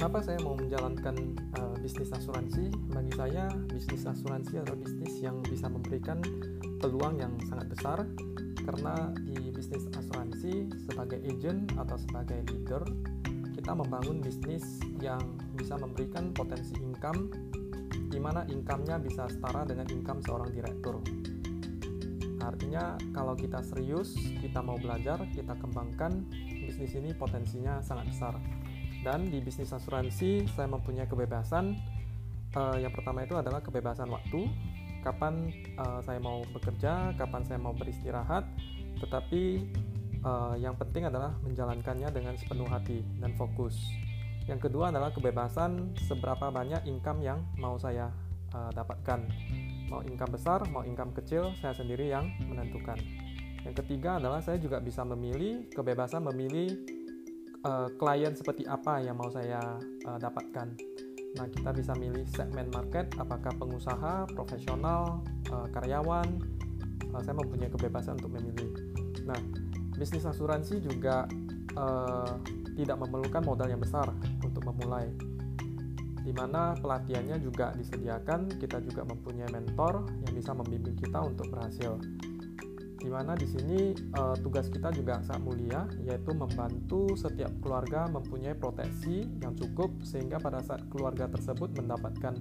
kenapa saya mau menjalankan uh, bisnis asuransi? Bagi saya, bisnis asuransi adalah bisnis yang bisa memberikan peluang yang sangat besar karena di bisnis asuransi sebagai agent atau sebagai leader kita membangun bisnis yang bisa memberikan potensi income di mana income-nya bisa setara dengan income seorang direktur. Artinya kalau kita serius, kita mau belajar, kita kembangkan bisnis ini potensinya sangat besar. Dan di bisnis asuransi saya mempunyai kebebasan. Uh, yang pertama itu adalah kebebasan waktu. Kapan uh, saya mau bekerja, kapan saya mau beristirahat. Tetapi uh, yang penting adalah menjalankannya dengan sepenuh hati dan fokus. Yang kedua adalah kebebasan seberapa banyak income yang mau saya uh, dapatkan. Mau income besar, mau income kecil, saya sendiri yang menentukan. Yang ketiga adalah saya juga bisa memilih kebebasan memilih uh, klien seperti apa yang mau saya uh, dapatkan. Nah, kita bisa milih segmen market, apakah pengusaha, profesional, uh, karyawan. Uh, saya mempunyai kebebasan untuk memilih. Nah, bisnis asuransi juga uh, tidak memerlukan modal yang besar untuk memulai. Di mana pelatihannya juga disediakan, kita juga mempunyai mentor yang bisa membimbing kita untuk berhasil. Di mana di sini uh, tugas kita juga sangat mulia, yaitu membantu setiap keluarga mempunyai proteksi yang cukup sehingga pada saat keluarga tersebut mendapatkan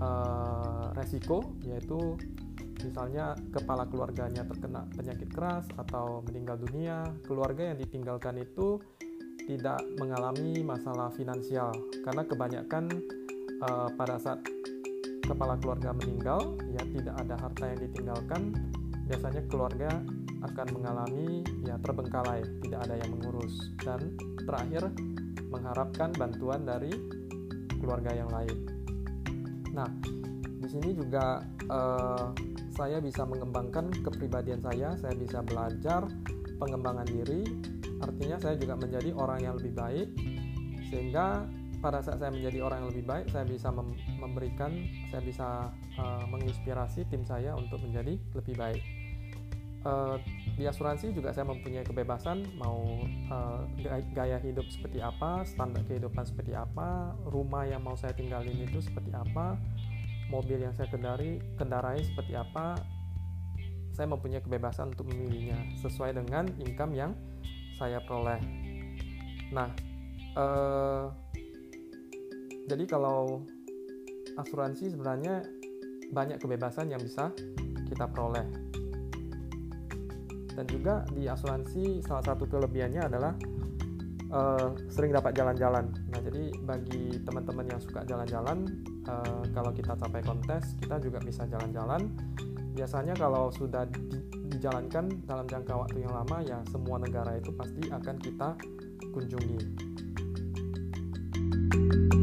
uh, resiko, yaitu misalnya kepala keluarganya terkena penyakit keras atau meninggal dunia, keluarga yang ditinggalkan itu tidak mengalami masalah finansial. Karena kebanyakan uh, pada saat kepala keluarga meninggal ya tidak ada harta yang ditinggalkan biasanya keluarga akan mengalami ya terbengkalai tidak ada yang mengurus dan terakhir mengharapkan bantuan dari keluarga yang lain. Nah di sini juga uh, saya bisa mengembangkan kepribadian saya, saya bisa belajar pengembangan diri artinya saya juga menjadi orang yang lebih baik sehingga pada saat saya menjadi orang yang lebih baik saya bisa mem memberikan saya bisa uh, menginspirasi tim saya untuk menjadi lebih baik uh, di asuransi juga saya mempunyai kebebasan mau uh, gaya hidup seperti apa standar kehidupan seperti apa rumah yang mau saya tinggalin itu seperti apa mobil yang saya kendari kendarai seperti apa saya mempunyai kebebasan untuk memilihnya sesuai dengan income yang saya peroleh. Nah, eh, jadi kalau asuransi sebenarnya banyak kebebasan yang bisa kita peroleh. Dan juga di asuransi salah satu kelebihannya adalah eh, sering dapat jalan-jalan. Nah, jadi bagi teman-teman yang suka jalan-jalan, eh, kalau kita capai kontes, kita juga bisa jalan-jalan. Biasanya kalau sudah di, dijalankan dalam jangka waktu yang lama ya semua negara itu pasti akan kita kunjungi. thank you